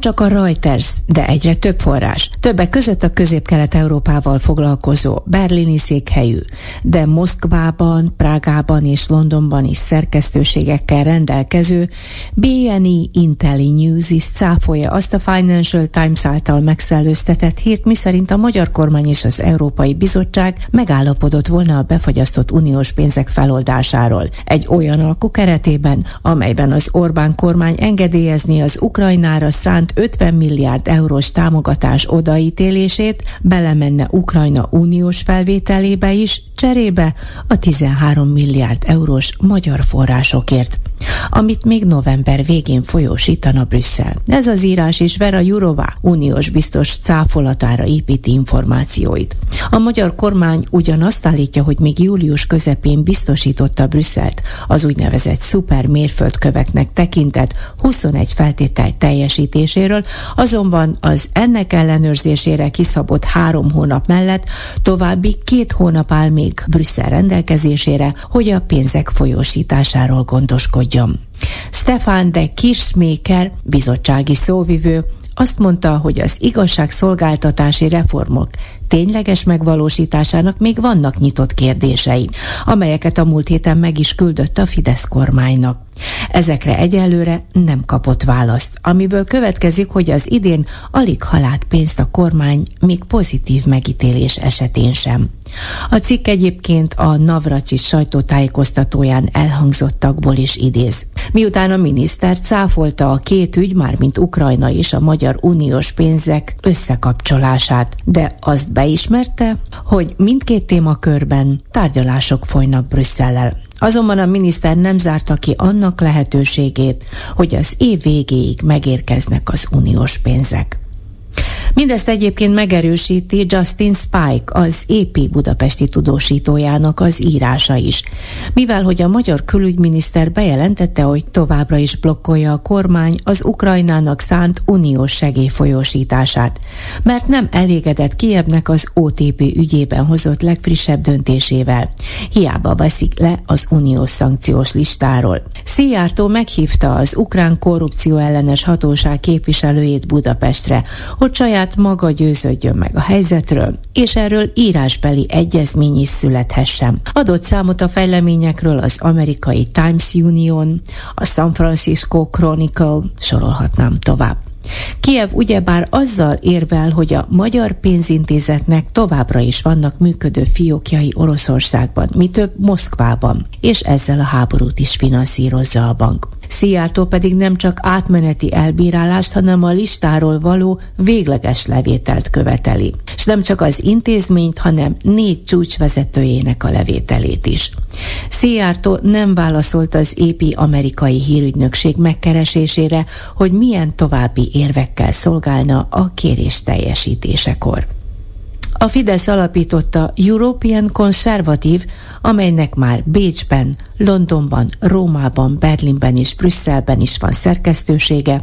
Csak a Reuters, de egyre több forrás. Többek között a közép-kelet-európával foglalkozó berlini székhelyű, de Moszkvában, Prágában és Londonban is szerkesztőségekkel rendelkező BNE Intelli News is cáfolja azt a Financial Times által megszellőztetett hírt, miszerint a magyar kormány és az Európai Bizottság megállapodott volna a befagyasztott uniós pénzek feloldásáról. Egy olyan alkú keretében, amelyben az Orbán kormány engedélyezni az Ukrajnára szánt 50 milliárd eurós támogatás odaítélését belemenne Ukrajna uniós felvételébe is, cserébe a 13 milliárd eurós magyar forrásokért amit még november végén folyósítana Brüsszel. Ez az írás is Vera Jurová uniós biztos cáfolatára építi információit. A magyar kormány ugyanazt állítja, hogy még július közepén biztosította Brüsszelt az úgynevezett szuper mérföldköveknek tekintett 21 feltétel teljesítéséről, azonban az ennek ellenőrzésére kiszabott három hónap mellett további két hónap áll még Brüsszel rendelkezésére, hogy a pénzek folyósításáról gondoskodjon. Stefan de Kirschmaker, bizottsági szóvivő, azt mondta, hogy az igazságszolgáltatási reformok tényleges megvalósításának még vannak nyitott kérdései, amelyeket a múlt héten meg is küldött a Fidesz kormánynak. Ezekre egyelőre nem kapott választ, amiből következik, hogy az idén alig halált pénzt a kormány még pozitív megítélés esetén sem. A cikk egyébként a Navracsis sajtótájékoztatóján elhangzottakból is idéz. Miután a miniszter cáfolta a két ügy, már mint Ukrajna és a Magyar Uniós pénzek összekapcsolását, de azt beismerte, hogy mindkét témakörben tárgyalások folynak Brüsszellel. Azonban a miniszter nem zárta ki annak lehetőségét, hogy az év végéig megérkeznek az uniós pénzek. Mindezt egyébként megerősíti Justin Spike, az EP budapesti tudósítójának az írása is. Mivel, hogy a magyar külügyminiszter bejelentette, hogy továbbra is blokkolja a kormány az Ukrajnának szánt uniós segélyfolyósítását, mert nem elégedett Kievnek az OTP ügyében hozott legfrissebb döntésével. Hiába veszik le az uniós szankciós listáról. Szijjártó meghívta az ukrán korrupció ellenes hatóság képviselőjét Budapestre, hogy saját maga győződjön meg a helyzetről, és erről írásbeli egyezmény is születhessen. Adott számot a fejleményekről az amerikai Times Union, a San Francisco Chronicle, sorolhatnám tovább. Kiev ugyebár azzal érvel, hogy a magyar pénzintézetnek továbbra is vannak működő fiókjai Oroszországban, mi több Moszkvában, és ezzel a háborút is finanszírozza a bank. Szijjártó pedig nem csak átmeneti elbírálást, hanem a listáról való végleges levételt követeli. És nem csak az intézményt, hanem négy csúcsvezetőjének a levételét is. Szijjártó nem válaszolt az épi amerikai hírügynökség megkeresésére, hogy milyen további érvekkel szolgálna a kérés teljesítésekor. A Fidesz alapította European Conservative, amelynek már Bécsben, Londonban, Rómában, Berlinben és Brüsszelben is van szerkesztősége.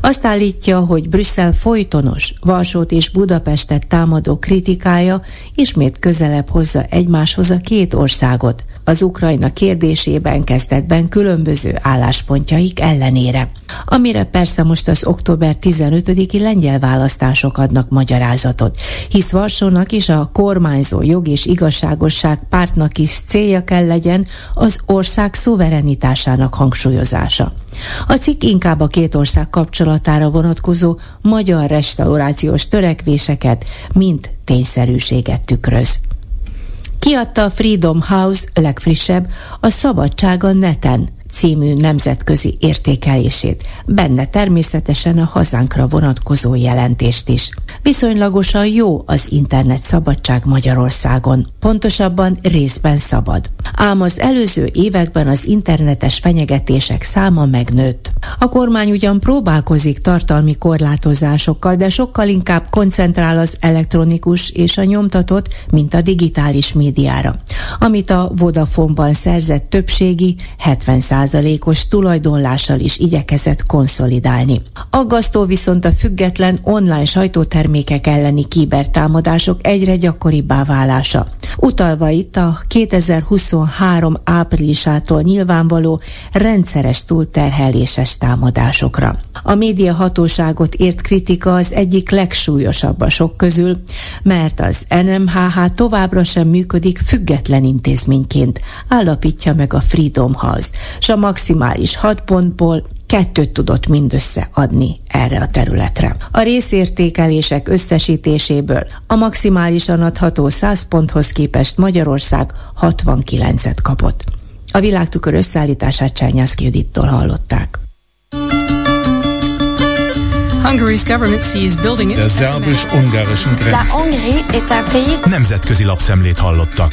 Azt állítja, hogy Brüsszel folytonos, Varsót és Budapestet támadó kritikája ismét közelebb hozza egymáshoz a két országot, az Ukrajna kérdésében kezdetben különböző álláspontjaik ellenére. Amire persze most az október 15-i lengyel választások adnak magyarázatot, hisz Varsónak is a kormányzó jog és igazságosság pártnak is célja kell legyen az ország szuverenitásának hangsúlyozása. A cikk inkább a két ország kapcsolatára vonatkozó magyar restaurációs törekvéseket, mint tényszerűséget tükröz. Kiadta a Freedom House legfrissebb a Szabadság a neten című nemzetközi értékelését, benne természetesen a hazánkra vonatkozó jelentést is. Viszonylagosan jó az internet szabadság Magyarországon, pontosabban részben szabad. Ám az előző években az internetes fenyegetések száma megnőtt. A kormány ugyan próbálkozik tartalmi korlátozásokkal, de sokkal inkább koncentrál az elektronikus és a nyomtatott, mint a digitális médiára, amit a Vodafone-ban szerzett többségi 70 százalékos tulajdonlással is igyekezett konszolidálni. Aggasztó viszont a független online sajtótermékek elleni kibertámadások egyre gyakoribbá válása. Utalva itt a 2023 áprilisától nyilvánvaló rendszeres túlterheléses támadásokra. A média hatóságot ért kritika az egyik legsúlyosabb a sok közül, mert az NMHH továbbra sem működik független intézményként, állapítja meg a Freedom House, s a maximális 6 pontból kettőt tudott mindössze adni erre a területre. A részértékelések összesítéséből a maximálisan adható 100 ponthoz képest Magyarország 69-et kapott. A világtükör összeállítását Csányászki Judittól hallották. Der szerbus-ungarischen Grenze. Nemzetközi lapszemlét hallottak.